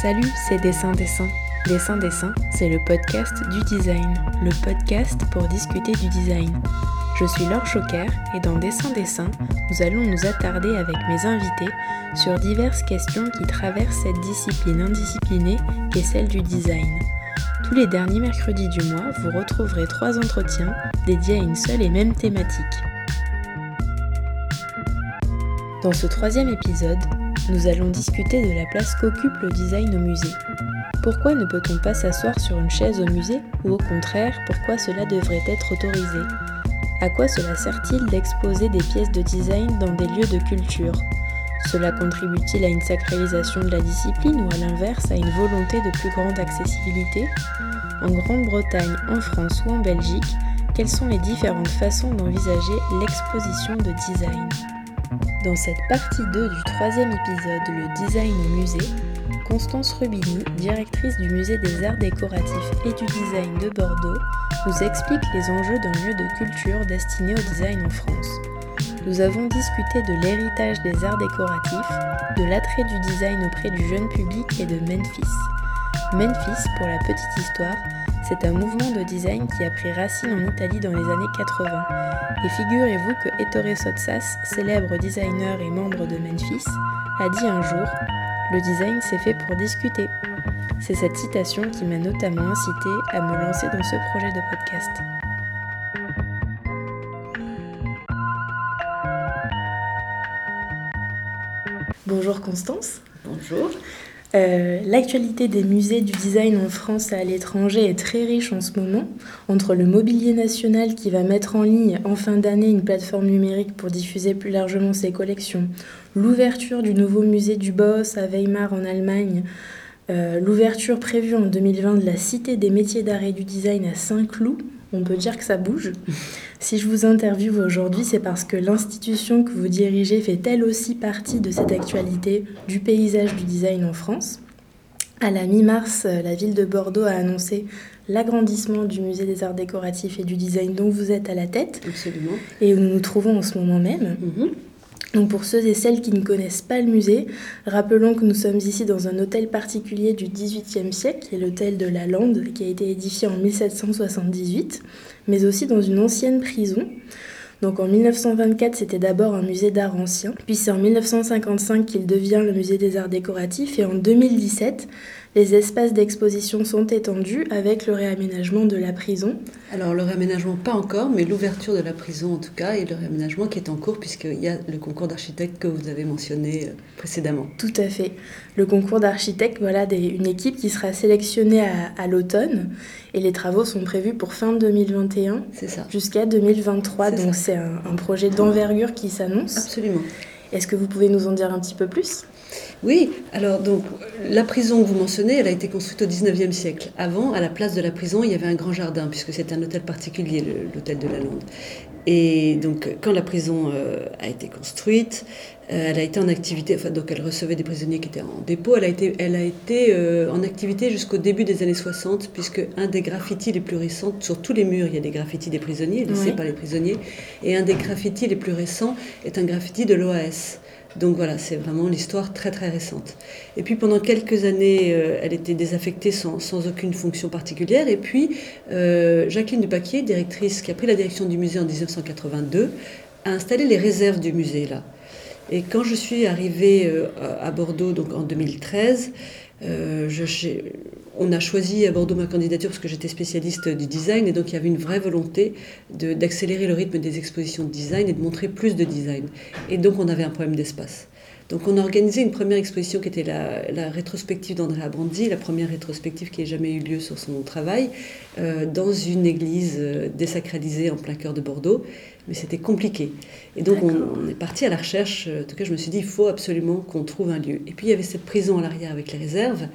Salut, c'est Dessin Dessin. Dessin Dessin, c'est le podcast du design, le podcast pour discuter du design. Je suis Laure Choquer et dans Dessin Dessin, nous allons nous attarder avec mes invités sur diverses questions qui traversent cette discipline indisciplinée qu'est celle du design. Tous les derniers mercredis du mois, vous retrouverez trois entretiens dédiés à une seule et même thématique. Dans ce troisième épisode, nous allons discuter de la place qu'occupe le design au musée. Pourquoi ne peut-on pas s'asseoir sur une chaise au musée ou au contraire, pourquoi cela devrait être autorisé? À quoi cela sert-il d'exposer des pièces de design dans des lieux de culture? Cela contribue-t-il à une sacralisation de la discipline ou à l'inverse à une volonté de plus grande accessibilité? En Grande-Bretagne, en France ou en Belgique, quelles sont les différentes façons d'envisager l'exposition de design? Dans cette partie 2 du troisième épisode, le design au musée, Constance Rubini, directrice du musée des arts décoratifs et du design de Bordeaux, nous explique les enjeux d'un lieu de culture destiné au design en France. Nous avons discuté de l'héritage des arts décoratifs, de l'attrait du design auprès du jeune public et de Memphis. Memphis, pour la petite histoire, c'est un mouvement de design qui a pris racine en Italie dans les années 80. Et figurez-vous que Ettore Sotsas, célèbre designer et membre de Memphis, a dit un jour Le design c'est fait pour discuter. C'est cette citation qui m'a notamment incité à me lancer dans ce projet de podcast. Bonjour Constance. Bonjour. Euh, l'actualité des musées du design en France et à l'étranger est très riche en ce moment, entre le mobilier national qui va mettre en ligne en fin d'année une plateforme numérique pour diffuser plus largement ses collections, l'ouverture du nouveau musée du Boss à Weimar en Allemagne, euh, l'ouverture prévue en 2020 de la Cité des métiers d'art et du design à Saint-Cloud, on peut dire que ça bouge. Si je vous interviewe aujourd'hui, c'est parce que l'institution que vous dirigez fait elle aussi partie de cette actualité du paysage du design en France. À la mi-mars, la ville de Bordeaux a annoncé l'agrandissement du musée des arts décoratifs et du design dont vous êtes à la tête. Absolument. Et où nous nous trouvons en ce moment même. Mhm. Donc pour ceux et celles qui ne connaissent pas le musée, rappelons que nous sommes ici dans un hôtel particulier du XVIIIe siècle, qui est l'hôtel de la Lande, qui a été édifié en 1778, mais aussi dans une ancienne prison. Donc en 1924, c'était d'abord un musée d'art ancien, puis c'est en 1955 qu'il devient le musée des arts décoratifs, et en 2017, les espaces d'exposition sont étendus avec le réaménagement de la prison. Alors le réaménagement pas encore, mais l'ouverture de la prison en tout cas, et le réaménagement qui est en cours puisqu'il y a le concours d'architectes que vous avez mentionné euh, précédemment. Tout à fait. Le concours d'architectes, voilà une équipe qui sera sélectionnée à, l'automne et les travaux sont prévus pour fin 2021 jusqu'à 2023. Donc c'est un, un projet d'envergure qui s'annonce. Absolument. Est-ce que vous pouvez nous en dire un petit peu plus? Oui, alors donc la prison que vous mentionnez, elle a été construite au 19e siècle. Avant, à la place de la prison, il y avait un grand jardin, puisque c'est un hôtel particulier, l'hôtel de la Lande. Et donc, quand la prison euh, a été construite, elle a été en activité, enfin, donc elle recevait des prisonniers qui étaient en dépôt. Elle a été, elle a été euh, en activité jusqu'au début des années 60, puisque un des graffitis les plus récents, sur tous les murs, il y a des graffitis des prisonniers, laissés par les prisonniers, et un des graffitis les plus récents est un graffiti de l'OAS. Donc voilà, c'est vraiment l'histoire très très récente. Et puis pendant quelques années, euh, elle était désaffectée sans, aucune fonction particulière. Et puis euh, Jacqueline Dupaquier, directrice qui a pris la direction du musée en 1982, a installé les réserves du musée là. Et quand je suis arrivée euh, à Bordeaux donc en 2013, je, on a choisi à Bordeaux ma candidature parce que j'étais spécialiste du design et donc il y avait une vraie volonté d'accélérer le rythme des expositions de design et de montrer plus de design. Et donc on avait un problème d'espace. Donc on a organisé une première exposition qui était la, rétrospective d'Andrea Brandi, la première rétrospective qui ait jamais eu lieu sur son travail, euh, dans une église euh, désacralisée en plein cœur de Bordeaux. Mais c'était compliqué. Et donc on, on, est parti à la recherche. En tout cas, je me suis dit, il faut absolument qu'on trouve un lieu. Et puis il y avait cette prison à l'arrière avec les réserves.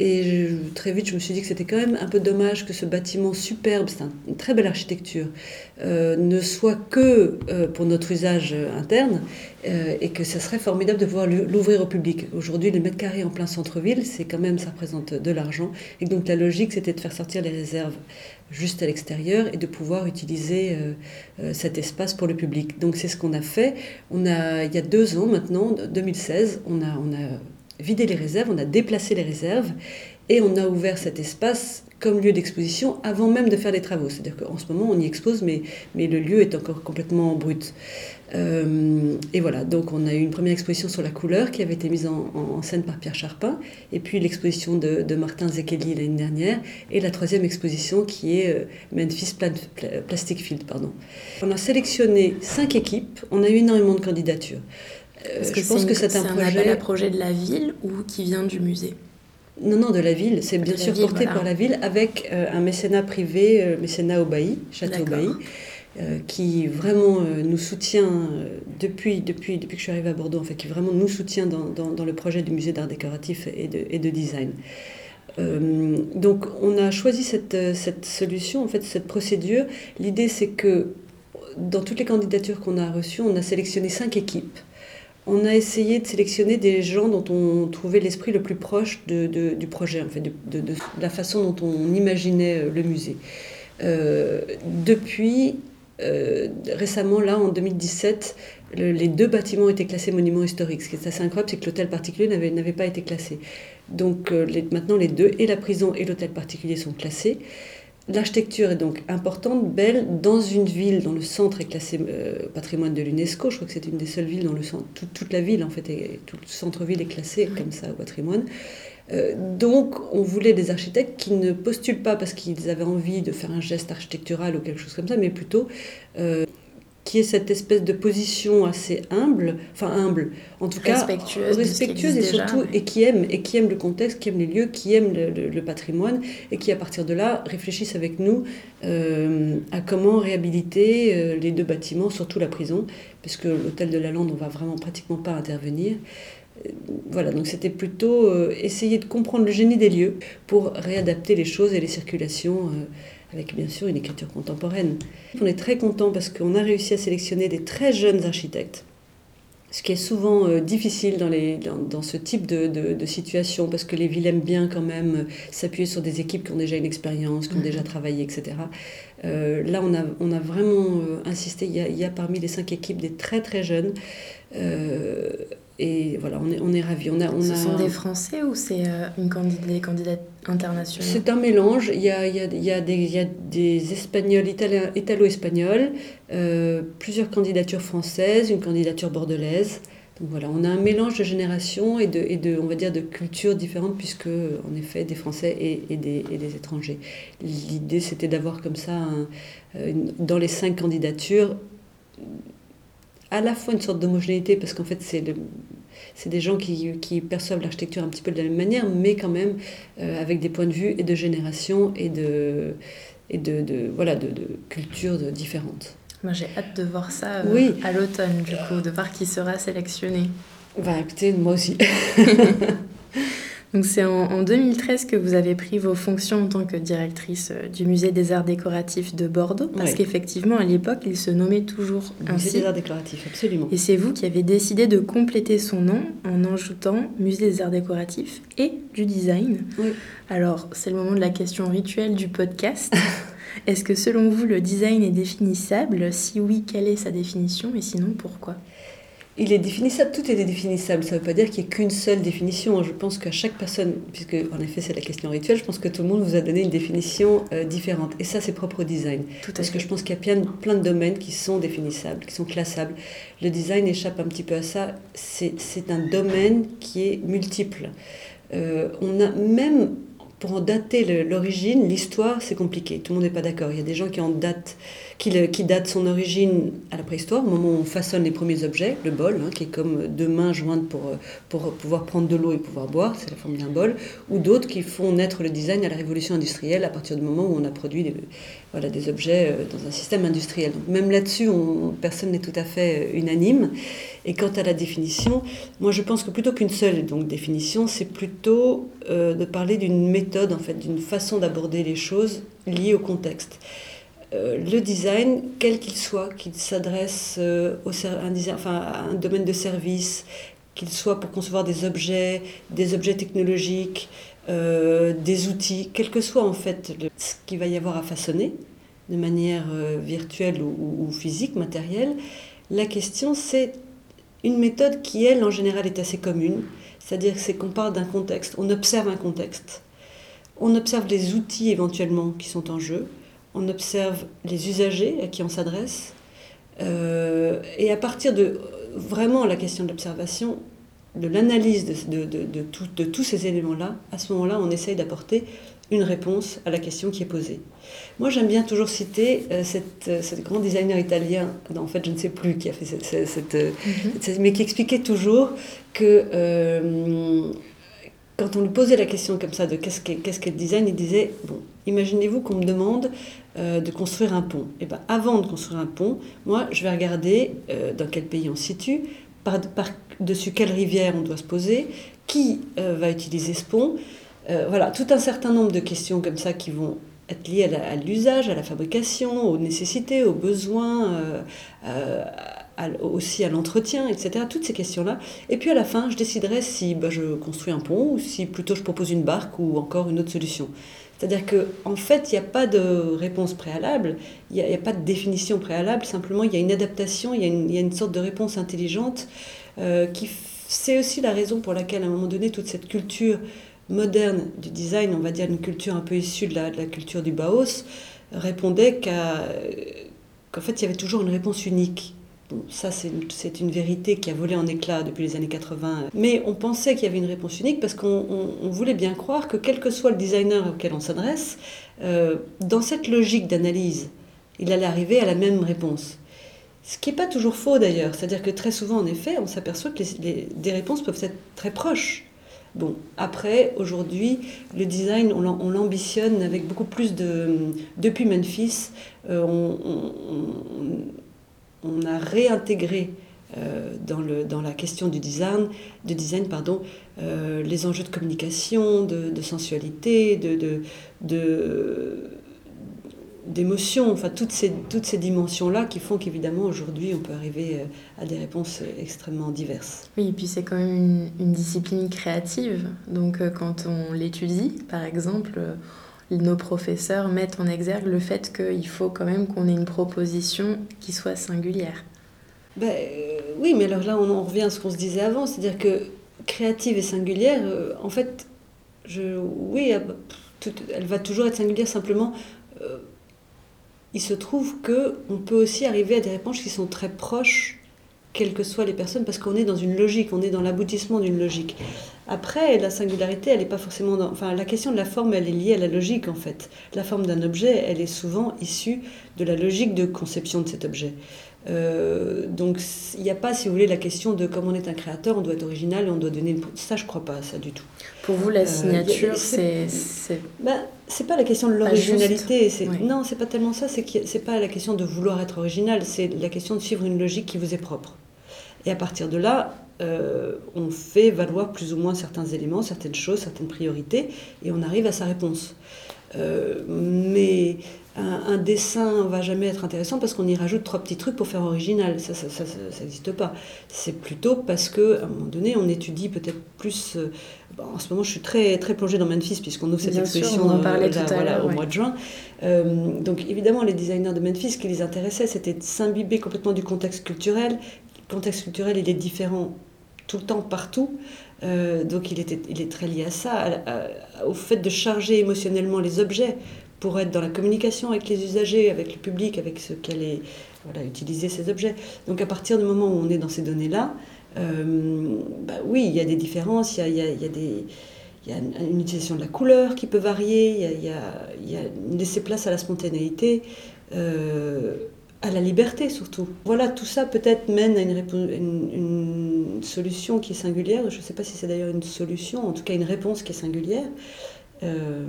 Et très vite, je me suis dit que c'était quand même un peu dommage que ce bâtiment superbe, c'est une très belle architecture, euh, ne soit que euh, pour notre usage interne euh, et que ce serait formidable de pouvoir l'ouvrir au public. Aujourd'hui, les mètres carrés en plein centre-ville, c'est quand même, ça représente de l'argent. Et donc la logique, c'était de faire sortir les réserves juste à l'extérieur et de pouvoir utiliser cet espace pour le public. Donc c'est ce qu'on a fait. On a, il y a deux ans maintenant, 2016, on a, on a vidé les réserves, on a déplacé les réserves et on a ouvert cet espace comme lieu d'exposition avant même de faire les travaux. C'est-à-dire qu'en ce moment, on y expose, mais, mais le lieu est encore complètement brut. Euh, et voilà, donc on a eu une première exposition sur la couleur qui avait été mise en, scène par Pierre Charpin, et puis l'exposition de, Martin Zekeli l'année dernière, et la troisième exposition qui est euh, Memphis Plastic Field. Pardon. On a sélectionné cinq équipes, on a eu énormément de candidatures. Euh, je pense que c'est un, projet... un projet de la ville ou qui vient du musée non, non, de la ville. C'est bien sûr porté par la ville avec un mécénat privé, mécénat Bailly, Château Bailly. Euh, qui vraiment euh, nous soutient euh, depuis, depuis, depuis que je suis arrivée à Bordeaux, en fait, qui vraiment nous soutient dans, dans, le projet du musée d'art décoratif et de, et de design. donc on a choisi cette, cette, solution, en fait, cette procédure. L'idée c'est que dans toutes les candidatures qu'on a reçues, on a sélectionné cinq équipes. On a essayé de sélectionner des gens dont on trouvait l'esprit le plus proche du projet, en fait, de, la façon dont on imaginait le musée. depuis euh, récemment, là, en 2017, les deux bâtiments été classés monuments historiques. Ce qui est assez incroyable, c'est que l'hôtel particulier n'avait pas été classé. Donc euh, maintenant, les deux, et la prison et l'hôtel particulier, sont classés. L'architecture est donc importante, belle, dans une ville dont le centre est classé euh, patrimoine de l'UNESCO. Je crois que c'est une des seules villes dont le centre, toute, la ville, en fait, tout le centre-ville est classé comme ça au patrimoine. Euh, donc, on voulait des architectes qui ne postulent pas parce qu'ils avaient envie de faire un geste architectural ou quelque chose comme ça, mais plutôt euh, qui est cette espèce de position assez humble, enfin humble, en tout cas respectueuse et surtout et qui aime et qui aime le contexte, qui aime les lieux, qui aime le, patrimoine et qui à partir de là réfléchissent avec nous euh, à comment réhabiliter les deux bâtiments, surtout la prison, parce que l'hôtel de la Lande on va vraiment pratiquement pas intervenir. Voilà, donc c'était plutôt euh, essayer de comprendre le génie des lieux pour réadapter les choses et les circulations euh, avec bien sûr une écriture contemporaine. On est très content parce qu'on a réussi à sélectionner des très jeunes architectes, ce qui est souvent euh, difficile dans, les, dans, ce type de, de, situation parce que les villes aiment bien quand même s'appuyer sur des équipes qui ont déjà une expérience, qui ont déjà travaillé, etc. là, on a, on a vraiment insisté, il y a, il y a, parmi les cinq équipes des très très jeunes. Et voilà, on est, on est ravis. On a, on Ce sont des Français ou c'est euh, une candidate, des candidats internationaux? C'est un mélange. Il y a, il y a, il y a, des, il y a des Espagnols, Italo-Espagnols, euh, plusieurs candidatures françaises, une candidature bordelaise. Donc voilà, on a un mélange de générations et de, et de, on va dire, de cultures différentes, puisque, en effet, des Français et, et, des, et des, étrangers. L'idée, c'était d'avoir comme ça, euh, dans les cinq candidatures, à la fois une sorte d'homogénéité, parce qu'en fait, c'est c'est des gens qui, qui perçoivent l'architecture un petit peu de la même manière, mais quand même euh, avec des points de vue et de génération et de, et de, de voilà, de, de cultures différentes. Moi, j'ai hâte de voir ça euh, à l'automne, du coup, de voir qui sera sélectionné. Bah, écoutez, moi aussi. Donc c'est en, 2013 que vous avez pris vos fonctions en tant que directrice euh, du musée des arts décoratifs de Bordeaux, parce qu'effectivement à l'époque il se nommait toujours ainsi. Musée des arts décoratifs, absolument. Et c'est vous qui avez décidé de compléter son nom en ajoutant musée des arts décoratifs et du design. Oui. Alors c'est le moment de la question rituelle du podcast. Est-ce que selon vous le design est définissable? Si oui, quelle est sa définition? Et sinon pourquoi? Il est définissable, tout est définissable. Ça ne veut pas dire qu'il n'y ait qu'une seule définition. Je pense qu'à chaque personne, puisque en effet c'est la question rituelle, je pense que tout le monde vous a donné une définition euh, différente. Et ça, c'est propre au design. Tout Parce que je pense qu'il y a plein, plein de domaines qui sont définissables, qui sont classables. Le design échappe un petit peu à ça. C'est un domaine qui est multiple. Euh, on a même pour en dater l'origine, l'histoire, c'est compliqué. Tout le monde n'est pas d'accord. Il y a des gens qui en datent qui, date son origine à la préhistoire, au moment où on façonne les premiers objets, le bol, hein, qui est comme deux mains jointes pour, pour pouvoir prendre de l'eau et pouvoir boire, c'est la forme d'un bol, ou d'autres qui font naître le design à la révolution industrielle à partir du moment où on a produit des, voilà, des objets euh, dans un système industriel. Donc même là-dessus, personne n'est tout à fait euh, unanime. Et quant à la définition, moi je pense que plutôt qu'une seule donc, définition, c'est plutôt euh, de parler d'une méthode, en fait, d'une façon d'aborder les choses liées au contexte. Euh, le design, quel qu'il soit, qu'il s'adresse euh, à un domaine de service, qu'il soit pour concevoir des objets, des objets technologiques, euh, des outils, quel que soit en fait ce qu'il va y avoir à façonner de manière virtuelle ou, physique, matérielle, la question c'est une méthode qui, elle, en général, est assez commune, C'est-à-dire c'est qu'on parle d'un contexte, on observe un contexte, on observe les outils éventuellement qui sont en jeu, on observe les usagers à qui on s'adresse, euh, et à partir de vraiment la question de l'observation, de l'analyse de, de, de, de, tous ces éléments-là, à ce moment-là, on essaye d'apporter une réponse à la question qui est posée. Moi, j'aime bien toujours citer euh, cette, euh, cette, grand designer italien, en fait, je ne sais plus qui a fait cette, cette, mm-hmm. mais qui expliquait toujours que quand on lui posait la question comme ça de qu'est-ce qu'est -ce le design, il disait bon, imaginez-vous qu'on me demande euh, de construire un pont. Et eh ben, avant de construire un pont, moi, je vais regarder euh, dans quel pays on se situe, par, dessus quelle rivière on doit se poser, qui euh, va utiliser ce pont. voilà, tout un certain nombre de questions comme ça qui vont être liées à l'usage, à, la fabrication, aux nécessités, aux besoins, aussi à l'entretien, etc. Toutes ces questions-là. Et puis à la fin, je déciderai si bah, je construis un pont ou si plutôt je propose une barque ou encore une autre solution. C'est-à-dire qu'en en fait, il n'y a pas de réponse préalable, il n'y a, pas de définition préalable, simplement il y a une adaptation, il y a une, y a une sorte de réponse intelligente euh, qui c'est aussi la raison pour laquelle à un moment donné toute cette culture moderne du design, on va dire une culture un peu issue de la, de la culture du Bauhaus, répondait qu'en fait il y avait toujours une réponse unique ça, c'est une, vérité qui a volé en éclats depuis les années 80. Mais on pensait qu'il y avait une réponse unique parce qu'on voulait bien croire que quel que soit le designer auquel on s'adresse, euh, dans cette logique d'analyse, il allait arriver à la même réponse. Ce qui n'est pas toujours faux d'ailleurs. C'est-à-dire que très souvent, en effet, on s'aperçoit que des réponses peuvent être très proches. Bon, après, aujourd'hui, le design, on l'ambitionne avec beaucoup plus de... Depuis Memphis, euh, on a réintégré euh, dans, le, dans la question du design, de design pardon, euh, les enjeux de communication, de, sensualité, de, d'émotion, enfin toutes ces, toutes ces dimensions-là qui font qu'évidemment aujourd'hui on peut arriver euh, à des réponses extrêmement diverses. Oui, et puis c'est quand même une, une, discipline créative, donc quand on l'étudie, par exemple, nos professeurs mettent en exergue le fait qu'il faut quand même qu'on ait une proposition qui soit singulière. Ben, euh, oui, mais alors là, on en revient à ce qu'on se disait avant, c'est-à-dire que créative et singulière, euh, en fait, je, oui, elle va toujours être singulière, simplement, euh, il se trouve qu'on peut aussi arriver à des réponses qui sont très proches quelles que soient les personnes, parce qu'on est dans une logique, on est dans l'aboutissement d'une logique. Après, la singularité, elle n'est pas forcément dans... Enfin, la question de la forme, elle est liée à la logique, en fait. La forme d'un objet, elle est souvent issue de la logique de conception de cet objet. Euh, donc, il n'y a pas, si vous voulez, la question de comme on est un créateur, on doit être original, on doit donner une... Ça, je crois pas ça du tout. Pour vous, la euh, signature, c'est... Ben, c'est pas la question de l'originalité. Non, c'est pas tellement ça. C'est pas la question de vouloir être original. C'est la question de suivre une logique qui vous est propre. Et à partir de là, euh, on fait valoir plus ou moins certains éléments, certaines choses, certaines priorités, et on arrive à sa réponse. Euh, mais un, dessin va jamais être intéressant parce qu'on y rajoute trois petits trucs pour faire original. Ça, ça n'existe pas. C'est plutôt parce que à un moment donné, on étudie peut-être plus. Euh, en ce moment, je suis très très plongée dans Memphis puisqu'on ouvre cette exposition au mois de juin. donc évidemment, les designers de Memphis, ce qui les intéressait, c'était de s'imbiber complètement du contexte culturel, le contexte culturel, il est différent tout le temps, partout. Euh, donc il, était, est très lié à ça, au fait de charger émotionnellement les objets pour être dans la communication avec les usagers, avec le public, avec ce qu'elle est, voilà, utiliser ces objets. Donc à partir du moment où on est dans ces données-là, euh, bah oui, il y a des différences, il y a, une utilisation de la couleur qui peut varier, il y a laisser place à la spontanéité. Euh, à la liberté surtout. Voilà, tout ça peut-être mène à une, une, solution qui est singulière. Je ne sais pas si c'est d'ailleurs une solution, en tout cas une réponse qui est singulière. Euh,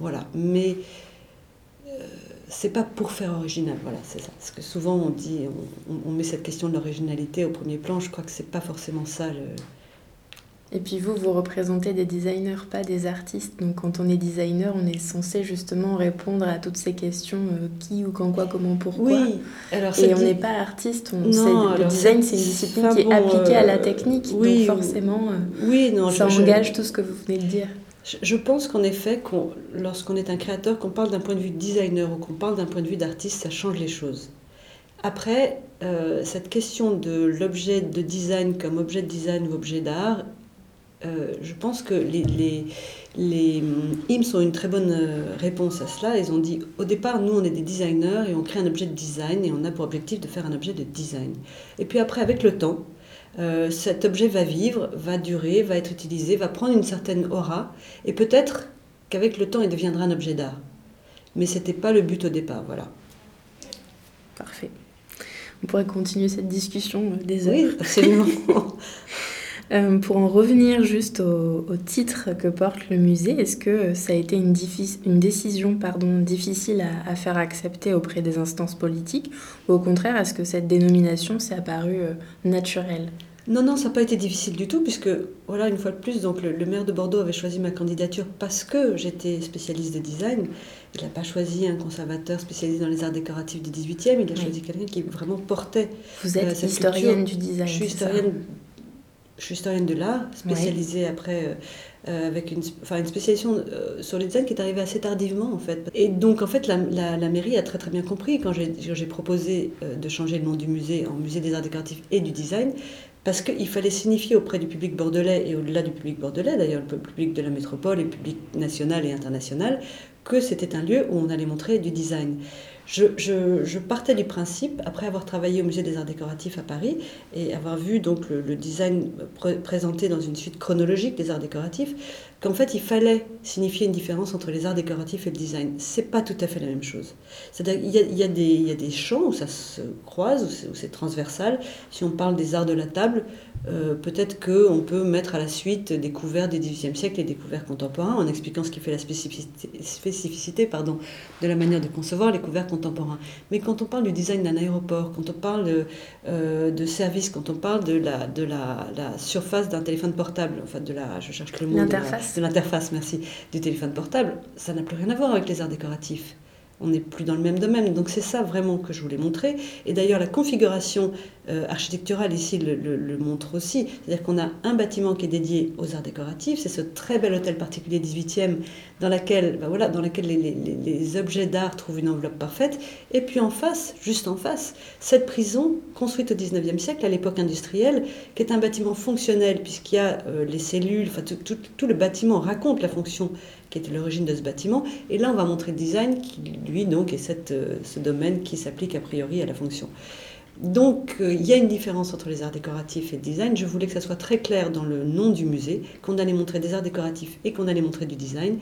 voilà, mais euh, c'est pas pour faire original. Voilà, c'est ça. Parce que souvent on dit, on, met cette question de l'originalité au premier plan. Je crois que c'est pas forcément ça le, et puis vous, vous représentez des designers, pas des artistes. Donc quand on est designer, on est censé justement répondre à toutes ces questions euh, qui ou quand quoi, comment, pourquoi. Oui. Alors, Et on n'est pas artiste. On non, le design, c'est une discipline qui est appliquée à la euh, technique. donc forcément, euh, oui, non, ça engage tout ce que vous venez de dire. Je pense qu'en effet, lorsqu'on est un créateur, qu'on parle d'un point de vue designer ou qu'on parle d'un point de vue d'artiste, ça change les choses. Après, cette question de l'objet de design comme objet de design ou objet d'art, je pense que les, les, les IMS ont une très bonne réponse à cela. Ils ont dit, au départ, nous, on est des designers et on crée un objet de design et on a pour objectif de faire un objet de design. Et puis après, avec le temps, cet objet va vivre, va durer, va être utilisé, va prendre une certaine aura et peut-être qu'avec le temps, il deviendra un objet d'art. Mais ce n'était pas le but au départ, voilà. Parfait. On pourrait continuer cette discussion euh, des heures. Oui, absolument. Euh, pour en revenir juste au, titre que porte le musée, est-ce que ça a été une, une décision pardon, difficile à, faire accepter auprès des instances politiques ou au contraire, est-ce que cette dénomination s'est apparue euh, naturelle non, non, ça n'a pas été difficile du tout, puisque, voilà, une fois de plus, donc le, maire de Bordeaux avait choisi ma candidature parce que j'étais spécialiste de design. Il n'a pas choisi un conservateur spécialisé dans les arts décoratifs du 18e, il a choisi quelqu'un qui vraiment portait. Vous êtes euh, historienne du design. Je suis historienne, je suis historienne de l'art, spécialisée après. Euh, euh, avec une, une spécialisation sur le design qui est arrivée assez tardivement en fait. Et donc en fait la, la, mairie a très très bien compris quand j'ai proposé de changer le nom du musée en musée des arts décoratifs et du design, parce qu'il fallait signifier auprès du public bordelais et au-delà du public bordelais, d'ailleurs le public de la métropole et le public national et international, que c'était un lieu où on allait montrer du design. Je, partais du principe, après avoir travaillé au Musée des Arts Décoratifs à Paris et avoir vu donc le, design présenté dans une suite chronologique des arts décoratifs, qu'en fait il fallait signifier une différence entre les arts décoratifs et le design. C'est pas tout à fait la même chose. C'est-à-dire il y, a, des, champs où ça se croise, où c'est transversal. Si on parle des arts de la table, euh, peut-être qu'on peut mettre à la suite des couverts du XVIIIe siècle et des couverts contemporains en expliquant ce qui fait la spécificité, spécificité pardon, de la manière de concevoir les couverts contemporains. Mais quand on parle du design d'un aéroport, quand on parle de, euh, de service, quand on parle de la, de la, la surface d'un téléphone portable, enfin de la, je cherche le mot, de l'interface, merci, du téléphone portable, ça n'a plus rien à voir avec les arts décoratifs on n'est plus dans le même domaine. Donc c'est ça vraiment que je voulais montrer. Et d'ailleurs, la configuration euh, architecturale ici le, montre aussi. C'est-à-dire qu'on a un bâtiment qui est dédié aux arts décoratifs. C'est ce très bel hôtel particulier 18e dans, laquelle, ben voilà, dans lequel les, objets d'art trouvent une enveloppe parfaite. Et puis en face, juste en face, cette prison construite au 19e siècle, à l'époque industrielle, qui est un bâtiment fonctionnel puisqu'il y a euh, les cellules, enfin tout, le bâtiment raconte la fonction qui était l'origine de ce bâtiment. Et là, on va montrer le design qui, lui, donc, est cette, euh, ce domaine qui s'applique a priori à la fonction. Donc, euh, il y a une différence entre les arts décoratifs et le design. Je voulais que ça soit très clair dans le nom du musée, qu'on allait montrer des arts décoratifs et qu'on allait montrer du design,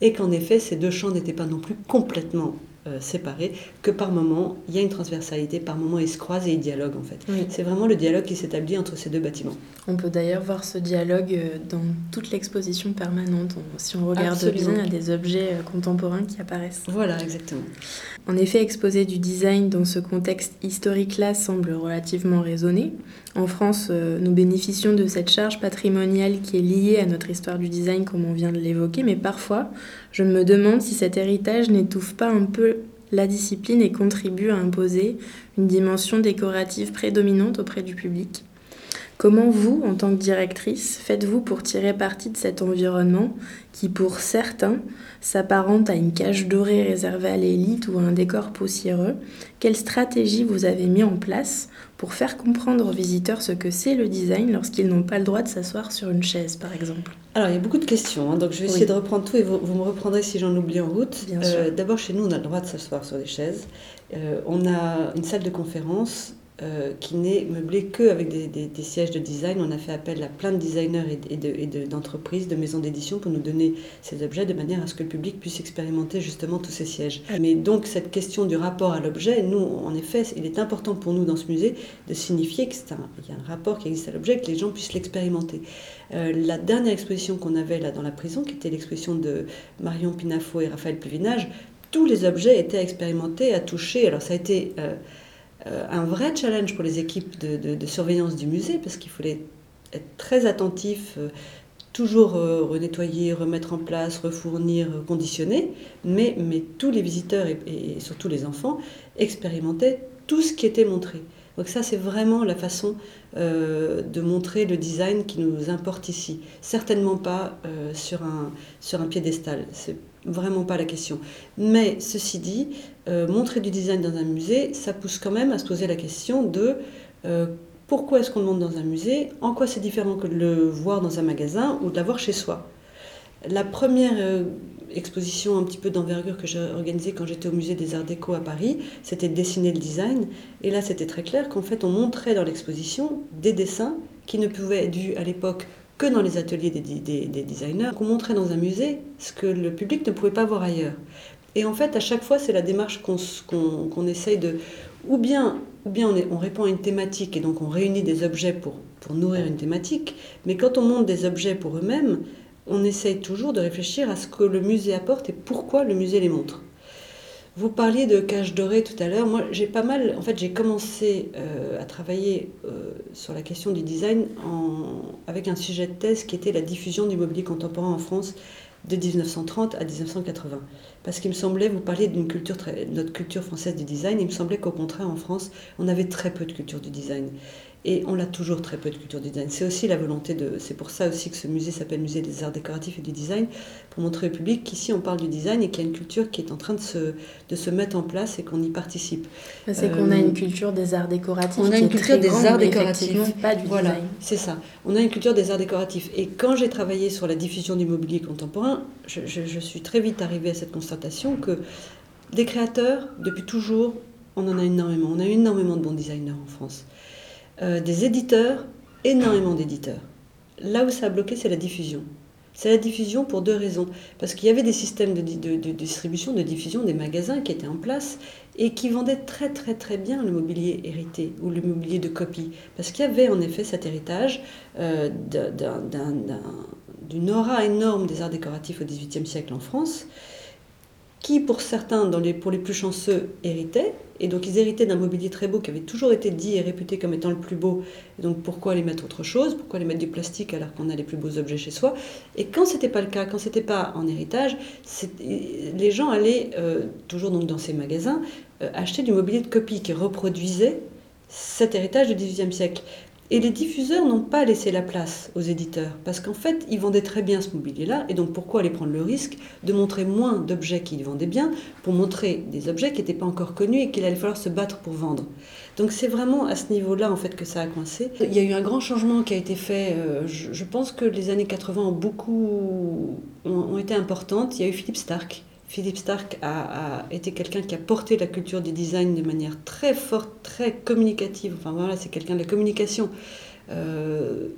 et qu'en effet, ces deux champs n'étaient pas non plus complètement euh, séparés, que par moment, il y a une transversalité, par moment, ils se croisent et ils dialoguent en fait. C'est vraiment le dialogue qui s'établit entre ces deux bâtiments. On peut d'ailleurs voir ce dialogue euh, dans toute l'exposition permanente. si on regarde bien, il y a des objets euh, contemporains qui apparaissent. Voilà, exactement. En effet, exposer du design dans ce contexte historique-là semble relativement raisonné. En France, nous bénéficions de cette charge patrimoniale qui est liée à notre histoire du design, comme on vient de l'évoquer, mais parfois, je me demande si cet héritage n'étouffe pas un peu la discipline et contribue à imposer une dimension décorative prédominante auprès du public. Comment vous, en tant que directrice, faites-vous pour tirer parti de cet environnement qui, pour certains, s'apparente à une cage dorée réservée à l'élite ou à un décor poussiéreux? Quelle stratégie vous avez mis en place pour faire comprendre aux visiteurs ce que c'est le design lorsqu'ils n'ont pas le droit de s'asseoir sur une chaise, par exemple? Alors, il y a beaucoup de questions, hein, donc je vais essayer de reprendre tout et vous, me reprendrez si j'en oublie en route. Euh, d'abord, chez nous, on a le droit de s'asseoir sur des chaises. Euh, on a une salle de conférence euh, qui n'est meublé que avec des, sièges de design. On a fait appel à plein de designers et, d'entreprises, de, maisons d'édition pour nous donner ces objets de manière à ce que le public puisse expérimenter justement tous ces sièges. Mais donc cette question du rapport à l'objet, nous, en effet, il est important pour nous dans ce musée de signifier qu'il y a un rapport qui existe à l'objet, que les gens puissent l'expérimenter. Euh, la dernière exposition qu'on avait là dans la prison, qui était l'exposition de Marion Pinafo et Raphaël Pluvinage, tous les objets étaient expérimentés, à toucher. Alors ça a été... Euh, un vrai challenge pour les équipes de, surveillance du musée parce qu'il fallait être très attentif, euh, toujours euh, renettoyer, remettre en place, refournir, conditionner, mais, tous les visiteurs et, surtout les enfants expérimentaient tout ce qui était montré. Donc ça, c'est vraiment la façon de montrer le design qui nous importe ici. Certainement pas sur, un, sur un piédestal. Vraiment pas la question. Mais ceci dit, euh, montrer du design dans un musée, ça pousse quand même à se poser la question de euh, pourquoi est-ce qu'on le montre dans un musée, en quoi c'est différent que de le voir dans un magasin ou de l'avoir chez soi. La première euh, exposition un petit peu d'envergure que j'ai organisée quand j'étais au musée des Arts Déco à Paris, c'était de dessiner le design. Et là, c'était très clair qu'en fait, on montrait dans l'exposition des dessins qui ne pouvaient être vus à l'époque que dans les ateliers des, des, designers, qu'on montrait dans un musée ce que le public ne pouvait pas voir ailleurs. Et en fait, à chaque fois, c'est la démarche qu'on essaye de... Ou bien, ou bien on, on, répond à une thématique et donc on réunit des objets pour, pour nourrir une thématique, mais quand on monte des objets pour eux-mêmes, on essaye toujours de réfléchir à ce que le musée apporte et pourquoi le musée les montre. Vous parliez de cage dorée tout à l'heure. Moi, j'ai pas mal. En fait, j'ai commencé euh, à travailler euh, sur la question du design avec un sujet de thèse qui était la diffusion du mobilier contemporain en France de 1930 à 1980. Parce qu'il me semblait, vous parliez d'une culture, très, notre culture française du design, il me semblait qu'au contraire, en France, on avait très peu de culture du design. Et on a toujours très peu de culture du design. C'est aussi la volonté de. C'est pour ça aussi que ce musée s'appelle Musée des Arts Décoratifs et du Design, pour montrer au public qu'ici on parle du design et qu'il y a une culture qui est en train de se, de se mettre en place et qu'on y participe. C'est qu'on a euh, une culture des arts décoratifs. On a une culture des arts décoratifs. Pas du voilà, c'est ça. On a une culture des arts décoratifs. Et quand j'ai travaillé sur la diffusion du mobilier contemporain, je, je suis très vite arrivée à cette constatation que des créateurs, depuis toujours, on en a énormément. On a énormément de bons designers en France. Euh, des éditeurs, énormément d'éditeurs. Là où ça a bloqué, c'est la diffusion. C'est la diffusion pour deux raisons. Parce qu'il y avait des systèmes de, distribution, de diffusion, des magasins qui étaient en place et qui vendaient très très très bien le mobilier hérité ou le mobilier de copie. Parce qu'il y avait en effet cet héritage euh, d'une aura énorme des arts décoratifs au XVIIIe siècle en France qui pour certains, les, pour les plus chanceux, héritaient. Et donc ils héritaient d'un mobilier très beau qui avait toujours été dit et réputé comme étant le plus beau. Et donc pourquoi aller mettre autre chose? Pourquoi aller mettre du plastique alors qu'on a les plus beaux objets chez soi? Et quand c'était pas le cas, quand c'était pas en héritage, les gens allaient, euh, toujours donc dans ces magasins, euh, acheter du mobilier de copie qui reproduisait cet héritage du XVIIIe siècle. Et les diffuseurs n'ont pas laissé la place aux éditeurs, parce qu'en fait, ils vendaient très bien ce mobilier-là, et donc pourquoi aller prendre le risque de montrer moins d'objets qu'ils vendaient bien pour montrer des objets qui n'étaient pas encore connus et qu'il allait falloir se battre pour vendre Donc c'est vraiment à ce niveau-là en fait que ça a coincé. Il y a eu un grand changement qui a été fait. Euh, je, pense que les années 80 ont beaucoup ont été importantes. Il y a eu Philippe Stark Philippe Stark a, été quelqu'un qui a porté la culture du design de manière très forte, très communicative. Enfin voilà, c'est quelqu'un de la communication. Euh,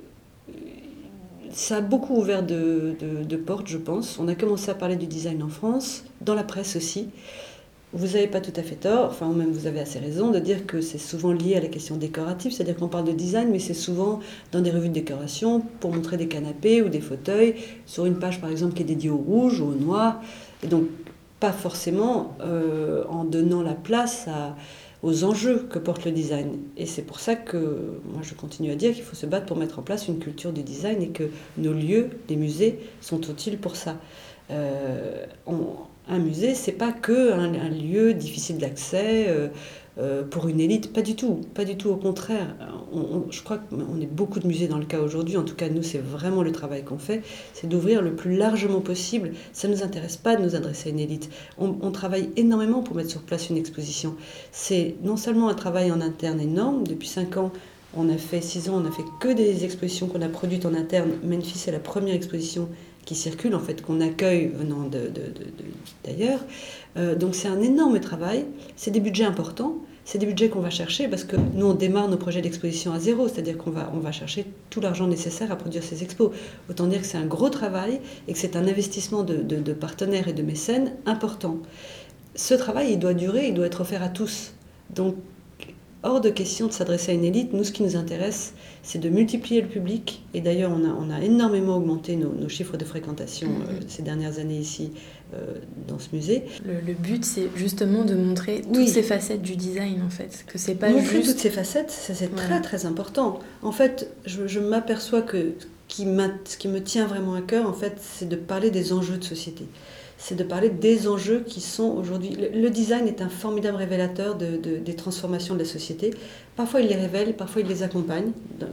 ça a beaucoup ouvert de, portes, je pense. On a commencé à parler du design en France, dans la presse aussi. Vous n'avez pas tout à fait tort, enfin, ou même vous avez assez raison de dire que c'est souvent lié à la question décorative, c'est-à-dire qu'on parle de design, mais c'est souvent dans des revues de décoration pour montrer des canapés ou des fauteuils, sur une page par exemple qui est dédiée au rouge ou au noir. Et donc, pas forcément euh, en donnant la place aux enjeux que porte le design. Et c'est pour ça que moi je continue à dire qu'il faut se battre pour mettre en place une culture du design et que nos lieux, les musées, sont utiles pour ça. Euh, un musée, c'est pas que un, lieu difficile d'accès. Euh, euh, pour une élite, pas du tout, pas du tout, au contraire. je crois qu'on est beaucoup de musées dans le cas aujourd'hui, en tout cas nous c'est vraiment le travail qu'on fait, c'est d'ouvrir le plus largement possible. Ça ne nous intéresse pas de nous adresser à une élite. On, travaille énormément pour mettre sur place une exposition. C'est non seulement un travail en interne énorme, depuis 5 ans on a fait 6 ans, on n'a fait que des expositions qu'on a produites en interne. Memphis c'est la première exposition qui circule, en fait, qu'on accueille venant d'ailleurs. Euh, donc c'est un énorme travail, c'est des budgets importants, c'est des budgets qu'on va chercher parce que nous, on démarre nos projets d'exposition à zéro, c'est-à-dire qu'on va, on va chercher tout l'argent nécessaire à produire ces expos. Autant dire que c'est un gros travail et que c'est un investissement de, de, partenaires et de mécènes important. Ce travail, il doit durer, il doit être offert à tous. Donc, hors de question de s'adresser à une élite. Nous, ce qui nous intéresse, c'est de multiplier le public. Et d'ailleurs, on a, on a énormément augmenté nos, chiffres de fréquentation mm-hmm. euh, ces dernières années ici euh, dans ce musée. Le, but, c'est justement de montrer toutes ces facettes du design, en fait. Que c'est pas montrer toutes ces facettes, c'est très très important. En fait, je, m'aperçois que qui ce qui me tient vraiment à cœur, en fait, c'est de parler des enjeux de société c'est de parler des enjeux qui sont aujourd'hui. Le, design est un formidable révélateur de, des transformations de la société. Parfois il les révèle, parfois il les accompagne.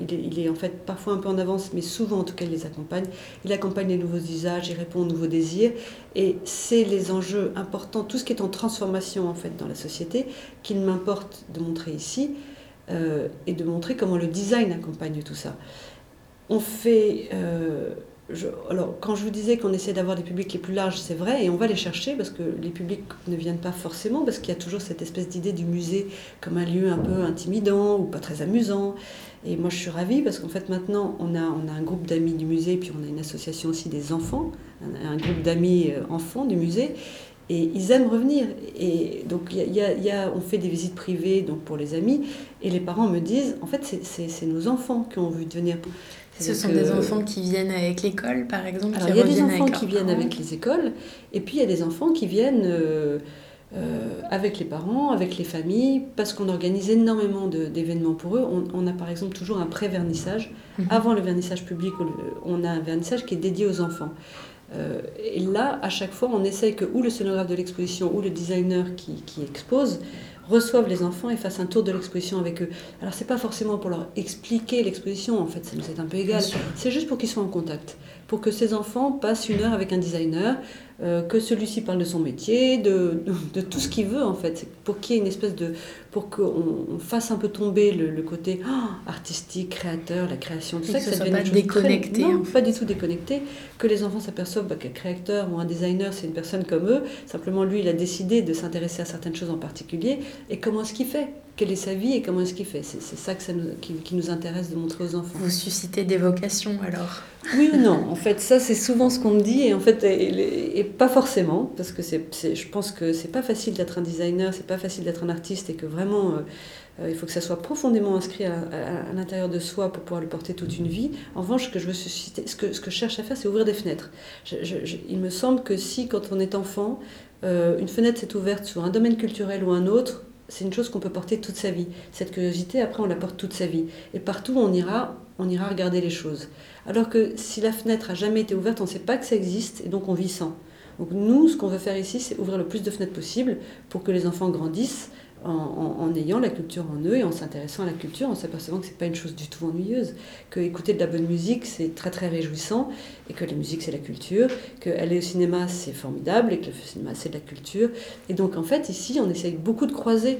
Il est, en fait parfois un peu en avance, mais souvent en tout cas il les accompagne. Il accompagne les nouveaux usages, il répond aux nouveaux désirs. Et c'est les enjeux importants, tout ce qui est en transformation en fait dans la société, qu'il m'importe de montrer ici. et de montrer comment le design accompagne tout ça. On fait alors, quand je vous disais qu'on essaie d'avoir des publics les plus larges, c'est vrai, et on va les chercher parce que les publics ne viennent pas forcément, parce qu'il y a toujours cette espèce d'idée du musée comme un lieu un peu intimidant ou pas très amusant. Et moi, je suis ravie parce qu'en fait, maintenant, on a, on a un groupe d'amis du musée, puis on a une association aussi des enfants, un, groupe d'amis euh, enfants du musée. Et ils aiment revenir. Et donc, y y a, on fait des visites privées donc pour les amis. Et les parents me disent, en fait, c'est nos enfants qui ont envie de venir. Ce sont des enfants qui viennent avec l'école, par exemple Alors, il y a des enfants qui viennent avec les écoles, et puis il y a des enfants qui viennent euh, euh, avec les parents, avec les familles, parce qu'on organise énormément d'événements pour eux. On, a par exemple toujours un pré-vernissage. Mhm. Avant le vernissage public, on a un vernissage qui est dédié aux enfants. Euh, et là, à chaque fois, on essaye que ou le scénographe de l'exposition ou le designer qui, qui expose reçoivent les enfants et fassent un tour de l'exposition avec eux. Alors c'est pas forcément pour leur expliquer l'exposition, en fait, ça nous est un peu égal. C'est juste pour qu'ils soient en contact, pour que ces enfants passent une heure avec un designer, euh, que celui-ci parle de son métier, de, de, tout ce qu'il veut en fait, pour qu'il y ait une espèce de, pour qu'on fasse un peu tomber le, côté oh, artistique, créateur, la création, tout ça, que, ça, soit pas déconnecté. Non, pas du tout déconnecté, que les enfants s'aperçoivent bah, qu'un créateur ou un designer c'est une personne comme eux, simplement lui il a décidé de s'intéresser à certaines choses en particulier, et comment est-ce qu'il fait? Quelle est sa vie et comment est-ce qu'il fait. C'est ça, que ça nous, qui, qui, nous intéresse de montrer aux enfants. Vous suscitez des vocations alors Oui ou non? En fait, ça c'est souvent ce qu'on me dit et en fait, et, pas forcément, parce que c'est, je pense que c'est pas facile d'être un designer, c'est pas facile d'être un artiste et que vraiment euh, euh, il faut que ça soit profondément inscrit à, l'intérieur de soi pour pouvoir le porter toute une vie. En revanche, ce que je veux susciter, ce que, ce que je cherche à faire, c'est ouvrir des fenêtres. il me semble que si, quand on est enfant, euh, une fenêtre s'est ouverte sur un domaine culturel ou un autre, c'est une chose qu'on peut porter toute sa vie. Cette curiosité, après, on la porte toute sa vie. Et partout où on ira, on ira regarder les choses. Alors que si la fenêtre a jamais été ouverte, on ne sait pas que ça existe et donc on vit sans. Donc nous, ce qu'on veut faire ici, c'est ouvrir le plus de fenêtres possible pour que les enfants grandissent en, ayant la culture en eux et en s'intéressant à la culture, en s'apercevant que c'est pas une chose du tout ennuyeuse, que écouter de la bonne musique c'est très très réjouissant et que la musique c'est la culture, que aller au cinéma c'est formidable et que le cinéma c'est de la culture. Et donc en fait ici on essaye beaucoup de croiser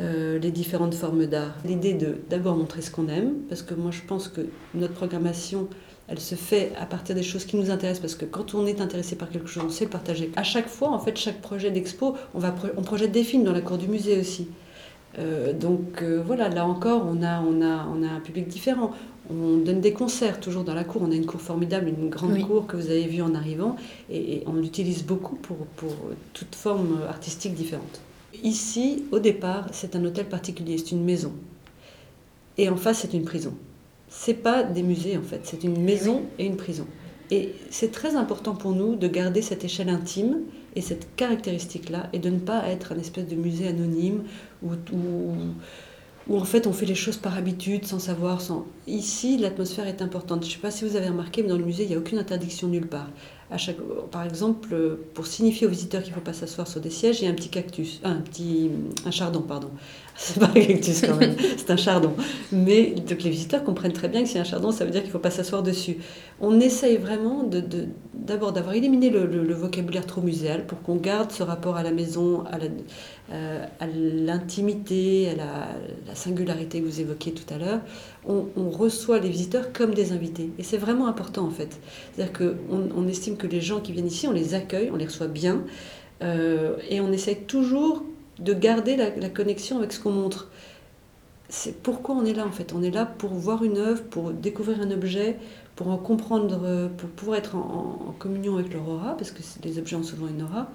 euh, les différentes formes d'art. L'idée de d'abord montrer ce qu'on aime, parce que moi je pense que notre programmation elle se fait à partir des choses qui nous intéressent parce que quand on est intéressé par quelque chose, on sait le partager. À chaque fois, en fait, chaque projet d'expo, on, va, on projette des films dans la cour du musée aussi. Euh, donc euh, voilà, là encore, on a, on, a, on a un public différent. On donne des concerts toujours dans la cour. On a une cour formidable, une grande cour que vous avez vue en arrivant, et, on l'utilise beaucoup pour, pour toute forme artistique différente. Ici, au départ, c'est un hôtel particulier, c'est une maison. Et en face, c'est une prison c'est pas des musées en fait, c'est une maison et une prison. Et c'est très important pour nous de garder cette échelle intime et cette caractéristique-là et de ne pas être un espèce de musée anonyme où, où, en fait on fait les choses par habitude, sans savoir. Sans... Ici, l'atmosphère est importante. Je ne sais pas si vous avez remarqué, mais dans le musée, il n'y a aucune interdiction nulle part. À chaque... Par exemple, pour signifier aux visiteurs qu'il ne faut pas s'asseoir sur des sièges, il y a un petit cactus, un petit un chardon, pardon. C'est pas un cactus quand même, c'est un chardon. Mais donc les visiteurs comprennent très bien que c'est un chardon, ça veut dire qu'il ne faut pas s'asseoir dessus. On essaye vraiment de, d'abord d'avoir éliminé le, vocabulaire trop muséal pour qu'on garde ce rapport à la maison, à, euh, l'intimité, à la, singularité que vous évoquiez tout à l'heure. On, reçoit les visiteurs comme des invités. Et c'est vraiment important en fait. C'est-à-dire qu'on on estime que les gens qui viennent ici, on les accueille, on les reçoit bien. Euh, et on essaye toujours de garder la, connexion avec ce qu'on montre. C'est pourquoi on est là en fait. On est là pour voir une œuvre, pour découvrir un objet, pour en comprendre, pour pouvoir être en, communion avec leur aura, parce que les objets ont souvent une aura,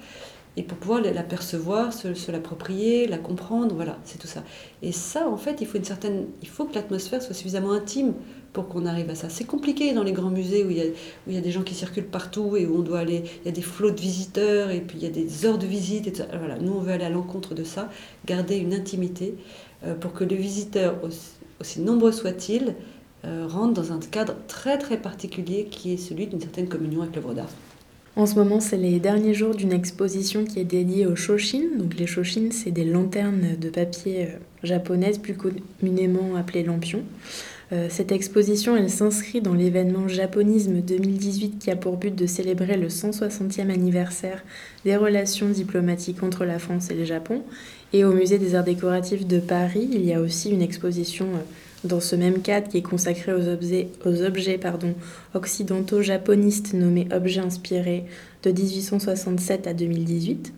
et pour pouvoir l'apercevoir, se, se l'approprier, la comprendre, voilà, c'est tout ça. Et ça, en fait, il faut une certaine, il faut que l'atmosphère soit suffisamment intime pour qu'on arrive à ça. C'est compliqué dans les grands musées où il, y a, où il y a des gens qui circulent partout et où on doit aller, il y a des flots de visiteurs et puis il y a des heures de visite. Et Voilà, nous, on veut aller à l'encontre de ça, garder une intimité euh, pour que le visiteur, aussi, nombreux soit-il, euh, rentre dans un cadre très très particulier qui est celui d'une certaine communion avec l'œuvre d'art. En ce moment, c'est les derniers jours d'une exposition qui est dédiée aux shoshin. Donc les shoshin, c'est des lanternes de papier euh, japonaises, plus communément appelées lampions. Euh, cette exposition, elle s'inscrit dans l'événement Japonisme 2018 qui a pour but de célébrer le 160e anniversaire des relations diplomatiques entre la France et le Japon. Et au musée des arts décoratifs de Paris, il y a aussi une exposition dans ce même cadre qui est consacrée aux objets, occidentaux japonistes nommés Objets inspirés de 1867 à 2018.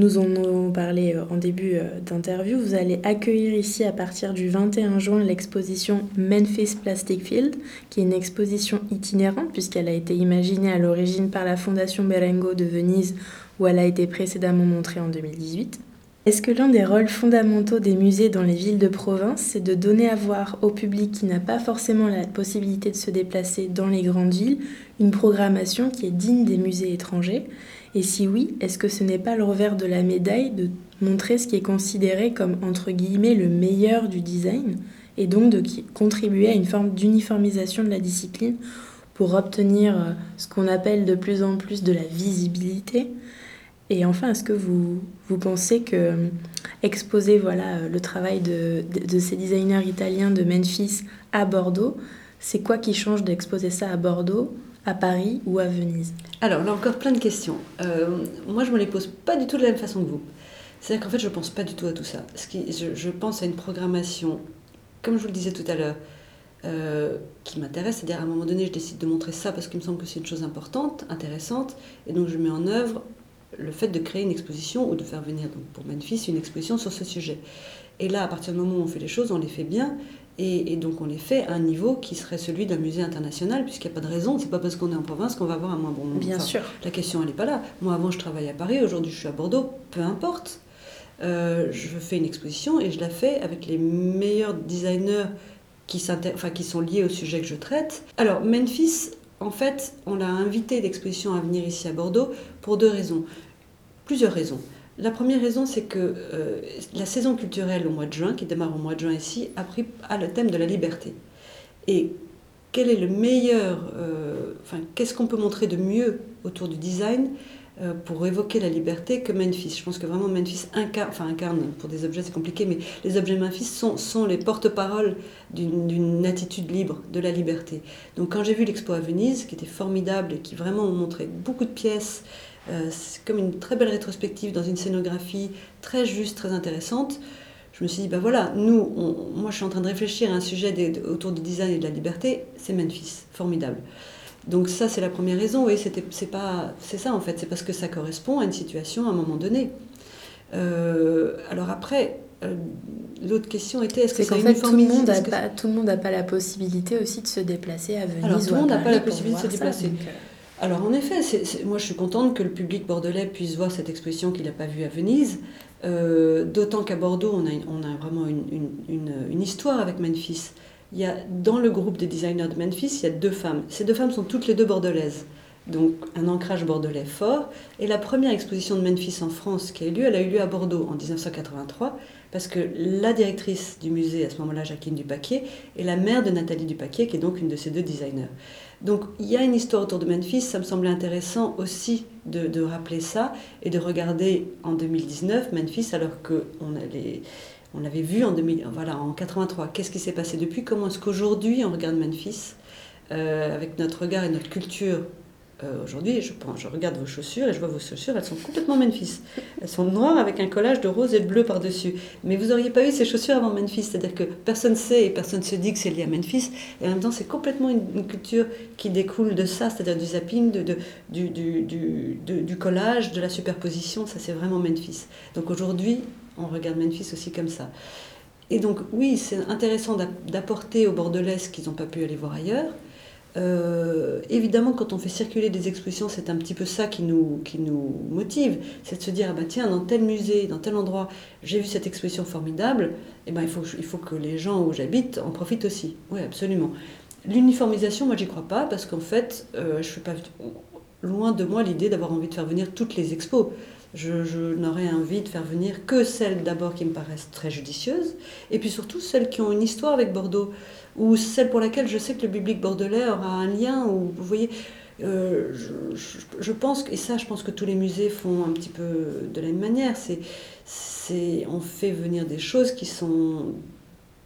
Nous en avons parlé euh, en début euh, d'interview. Vous allez accueillir ici à partir du 21 juin l'exposition Memphis Plastic Field, qui est une exposition itinérante puisqu'elle a été imaginée à l'origine par la Fondation Berengo de Venise où elle a été précédemment montrée en 2018. Est-ce que l'un des rôles fondamentaux des musées dans les villes de province, c'est de donner à voir au public qui n'a pas forcément la possibilité de se déplacer dans les grandes villes une programmation qui est digne des musées étrangers? Et si oui, est-ce que ce n'est pas le revers de la médaille de montrer ce qui est considéré comme entre guillemets le meilleur du design et donc de contribuer à une forme d'uniformisation de la discipline pour obtenir euh, ce qu'on appelle de plus en plus de la visibilité? Et enfin, est-ce que vous, pensez que euh, exposer voilà, euh, le travail de, ces designers italiens de Memphis à Bordeaux, c'est quoi qui change d'exposer ça à Bordeaux à Paris ou à Venise Alors là encore plein de questions. Euh, moi je me les pose pas du tout de la même façon que vous. C'est-à-dire qu'en fait je pense pas du tout à tout ça. Je, pense à une programmation, comme je vous le disais tout à l'heure, euh, qui m'intéresse. C'est-à-dire à un moment donné je décide de montrer ça parce qu'il me semble que c'est une chose importante, intéressante, et donc je mets en œuvre le fait de créer une exposition ou de faire venir donc pour Memphis une exposition sur ce sujet. Et là, à partir du moment où on fait les choses, on les fait bien. Et, donc on les fait à un niveau qui serait celui d'un musée international, puisqu'il n'y a pas de raison, c'est pas parce qu'on est en province qu'on va avoir un moins bon Bien sûr. La question, elle n'est pas là. Moi, avant, je travaillais à Paris, aujourd'hui, je suis à Bordeaux, peu importe. Euh, je fais une exposition et je la fais avec les meilleurs designers qui, enfin, qui sont liés au sujet que je traite. Alors, Memphis, en fait, on l'a invité d'exposition à venir ici à Bordeaux pour deux raisons. Plusieurs raisons. La première raison, c'est que euh, la saison culturelle au mois de juin, qui démarre au mois de juin ici, a pris à le thème de la liberté. Et quel est le meilleur, euh, enfin, qu'est-ce qu'on peut montrer de mieux autour du design euh, pour évoquer la liberté que Memphis? Je pense que vraiment Memphis incarne, enfin incarne, pour des objets c'est compliqué, mais les objets Memphis sont, les porte-paroles d'une attitude libre, de la liberté. Donc quand j'ai vu l'expo à Venise, qui était formidable et qui vraiment montrait beaucoup de pièces, c'est comme une très belle rétrospective dans une scénographie très juste, très intéressante. Je me suis dit, ben voilà, nous, moi je suis en train de réfléchir à un sujet autour du design et de la liberté, c'est Memphis, formidable. Donc ça, c'est la première raison. Oui, c'est pas, c'est ça en fait, c'est parce que ça correspond à une situation à un moment donné. Euh, alors après, euh, l'autre question était est-ce que c'est fait, tout le monde n'a pas, tout le monde n'a pas la possibilité aussi de se déplacer à Venise alors, tout le monde n'a pas la possibilité de se déplacer. Alors en effet, moi je suis contente que le public bordelais puisse voir cette exposition qu'il n'a pas vue à Venise, euh, d'autant qu'à Bordeaux on a, vraiment une, une, une, histoire avec Memphis. Il y a, dans le groupe des designers de Memphis, il y a deux femmes. Ces deux femmes sont toutes les deux bordelaises, donc un ancrage bordelais fort. Et la première exposition de Memphis en France qui a eu lieu, elle a eu lieu à Bordeaux en 1983, parce que la directrice du musée à ce moment-là, Jacqueline Dupaquier, est la mère de Nathalie Dupaquier, qui est donc une de ces deux designers. Donc il y a une histoire autour de Memphis, ça me semblait intéressant aussi de, rappeler ça et de regarder en 2019 Memphis alors qu'on on l'avait vu en, 2000, voilà, en 83. Qu'est-ce qui s'est passé depuis? Comment est-ce qu'aujourd'hui on regarde Memphis euh, avec notre regard et notre culture euh, aujourd'hui, je, je regarde vos chaussures et je vois vos chaussures, elles sont complètement Memphis. Elles sont noires avec un collage de rose et de bleu par-dessus. Mais vous n'auriez pas eu ces chaussures avant Memphis, c'est-à-dire que personne ne sait et personne ne se dit que c'est lié à Memphis. Et en même temps, c'est complètement une, culture qui découle de ça, c'est-à-dire du zapping, du, collage, de la superposition. Ça, c'est vraiment Memphis. Donc aujourd'hui, on regarde Memphis aussi comme ça. Et donc, oui, c'est intéressant d'apporter aux Bordelais ce qu'ils n'ont pas pu aller voir ailleurs. Euh, évidemment, quand on fait circuler des expositions, c'est un petit peu ça qui nous, qui nous motive. C'est de se dire, ah bah tiens, dans tel musée, dans tel endroit, j'ai vu cette exposition formidable, et eh ben, il, faut, il faut que les gens où j'habite en profitent aussi. Oui, absolument. L'uniformisation, moi, j'y crois pas, parce qu'en fait, euh, je fais pas loin de moi l'idée d'avoir envie de faire venir toutes les expos. Je, n'aurais envie de faire venir que celles d'abord qui me paraissent très judicieuses, et puis surtout celles qui ont une histoire avec Bordeaux ou celle pour laquelle je sais que le public bordelais aura un lien, ou vous voyez, euh, je, pense, et ça je pense que tous les musées font un petit peu de la même manière, c'est, on fait venir des choses qui sont...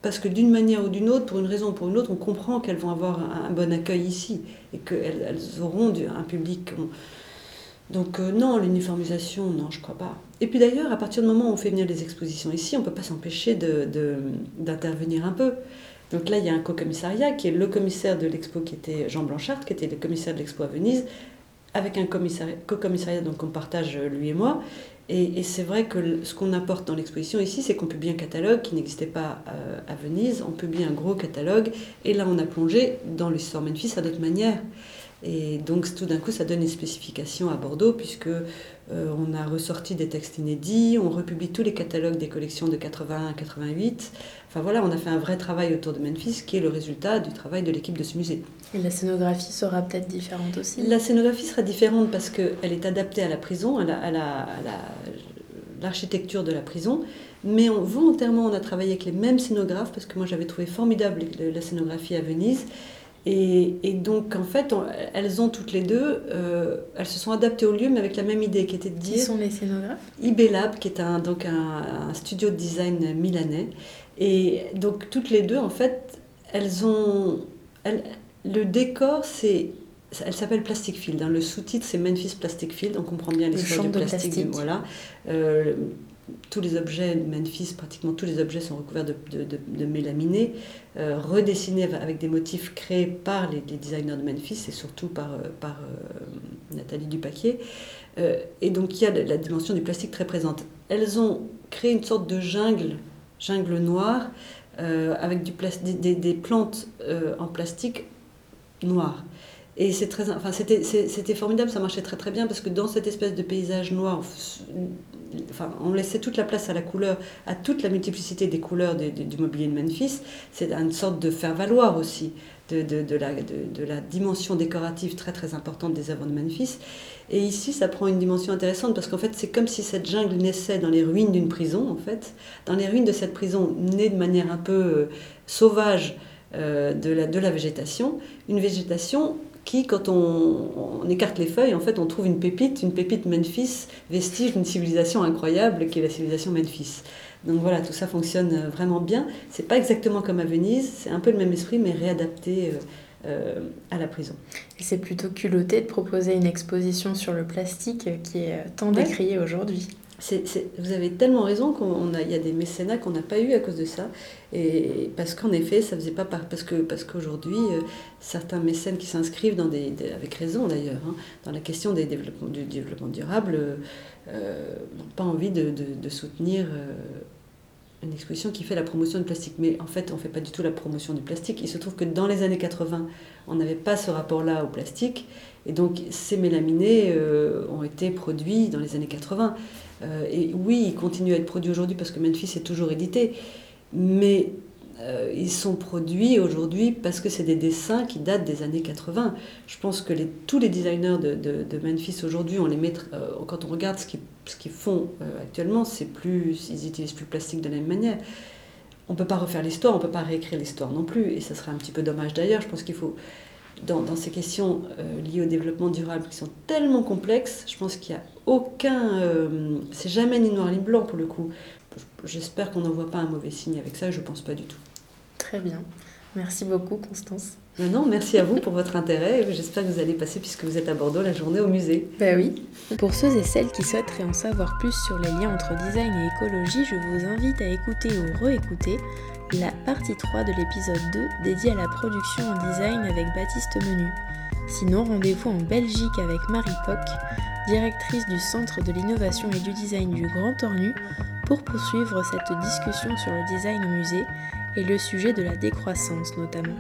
Parce que d'une manière ou d'une autre, pour une raison ou pour une autre, on comprend qu'elles vont avoir un, bon accueil ici et qu'elles elles auront un public Donc euh, non, l'uniformisation, non, je crois pas. Et puis d'ailleurs, à partir du moment où on fait venir des expositions ici, on ne peut pas s'empêcher d'intervenir un peu. Donc là, il y a un co-commissariat qui est le commissaire de l'expo qui était Jean Blanchard, qui était le commissaire de l'expo à Venise, avec un co-commissariat donc qu'on partage lui et moi. Et, c'est vrai que ce qu'on apporte dans l'exposition ici, c'est qu'on publie un catalogue qui n'existait pas euh, à Venise. On publie un gros catalogue. Et là, on a plongé dans l'histoire Memphis à d'autres manières. Et donc tout d'un coup, ça donne une spécification à Bordeaux, puisque euh, on a ressorti des textes inédits, on republie tous les catalogues des collections de 81 à 88. Enfin voilà, on a fait un vrai travail autour de Memphis, qui est le résultat du travail de l'équipe de ce musée. Et la scénographie sera peut-être différente aussi La scénographie sera différente parce qu'elle est adaptée à la prison, à l'architecture de la prison. Mais on, volontairement, on a travaillé avec les mêmes scénographes, parce que moi j'avais trouvé formidable la scénographie à Venise. Et, donc, en fait, elles ont toutes les deux, euh, elles se sont adaptées au lieu, mais avec la même idée qui était de dire. Qui sont les scénographes IB qui est un, donc un, studio de design milanais. Et donc, toutes les deux, en fait, elles ont. le décor, c'est. Elle s'appelle Plastic Field. Hein. Le sous-titre, c'est Memphis Plastic Field. On comprend bien l'histoire du plastique. plastique. Voilà. Euh, tous les objets Memphis, pratiquement tous les objets sont recouverts de, de, euh, redessinés avec des motifs créés par les, designers de Memphis et surtout par, euh, euh, Nathalie Dupaquier. et donc il y a la dimension du plastique très présente. Elles ont créé une sorte de jungle, jungle noire, avec des, des, plantes en plastique noir. Et enfin, c'était formidable, ça marchait très très bien parce que dans cette espèce de paysage noir, on laissait toute la place à la couleur, à toute la multiplicité des couleurs du mobilier de Memphis. C'est une sorte de faire valoir aussi de, la, dimension décorative très très importante des œuvres de Memphis. Et ici, ça prend une dimension intéressante parce qu'en fait, c'est comme si cette jungle naissait dans les ruines d'une prison, en fait, dans les ruines de cette prison née de manière un peu euh, sauvage euh, de la végétation, une végétation qui, quand on, écarte les feuilles, en fait, on trouve une pépite, une pépite Memphis, vestige d'une civilisation incroyable qui est la civilisation Memphis. Donc voilà, tout ça fonctionne vraiment bien. C'est pas exactement comme à Venise, c'est un peu le même esprit, mais réadapté euh, euh, à la prison. C'est plutôt culotté de proposer une exposition sur le plastique qui est tant décrié aujourd'hui vous avez tellement raison qu'il y a des mécénats qu'on n'a pas eu à cause de ça. Et parce qu'en effet, ça faisait pas parce que parce qu'aujourd'hui, euh, certains mécènes qui s'inscrivent dans des, avec raison d'ailleurs, hein, dans la question des développements, du développement durable, euh, n'ont pas envie de, soutenir euh, une exposition qui fait la promotion du plastique. Mais en fait, on ne fait pas du tout la promotion du plastique. Il se trouve que dans les années 80, on n'avait pas ce rapport-là au plastique. Et donc, ces mélaminés ont été produits dans les années 80. Euh, et oui, ils continuent à être produits aujourd'hui parce que Memphis est toujours édité, mais euh, ils sont produits aujourd'hui parce que c'est des dessins qui datent des années 80. Je pense que tous les designers de, de, Memphis aujourd'hui, euh, quand on regarde ce qu'ils ce qu'ils font actuellement, c'est plus, ils utilisent plus le plastique de la même manière. On ne peut pas refaire l'histoire, on ne peut pas réécrire l'histoire non plus, et ça serait un petit peu dommage d'ailleurs. Je pense qu'il faut dans, ces questions euh, liées au développement durable qui sont tellement complexes, je pense qu'il n'y a aucun. Euh, c'est jamais ni noir ni blanc pour le coup. J'espère qu'on n'en voit pas un mauvais signe avec ça, je ne pense pas du tout. Très bien. Merci beaucoup, Constance. Non, merci à vous pour votre intérêt. J'espère que vous allez passer, puisque vous êtes à Bordeaux, la journée au musée. Ben oui. Pour ceux et celles qui souhaiteraient en savoir plus sur les liens entre design et écologie, je vous invite à écouter ou réécouter la partie 3 de l'épisode 2 dédiée à la production en design avec Baptiste Menu. Sinon, rendez-vous en Belgique avec Marie Poc, directrice du Centre de l'innovation et du design du Grand Ornu, pour poursuivre cette discussion sur le design au musée et le sujet de la décroissance notamment.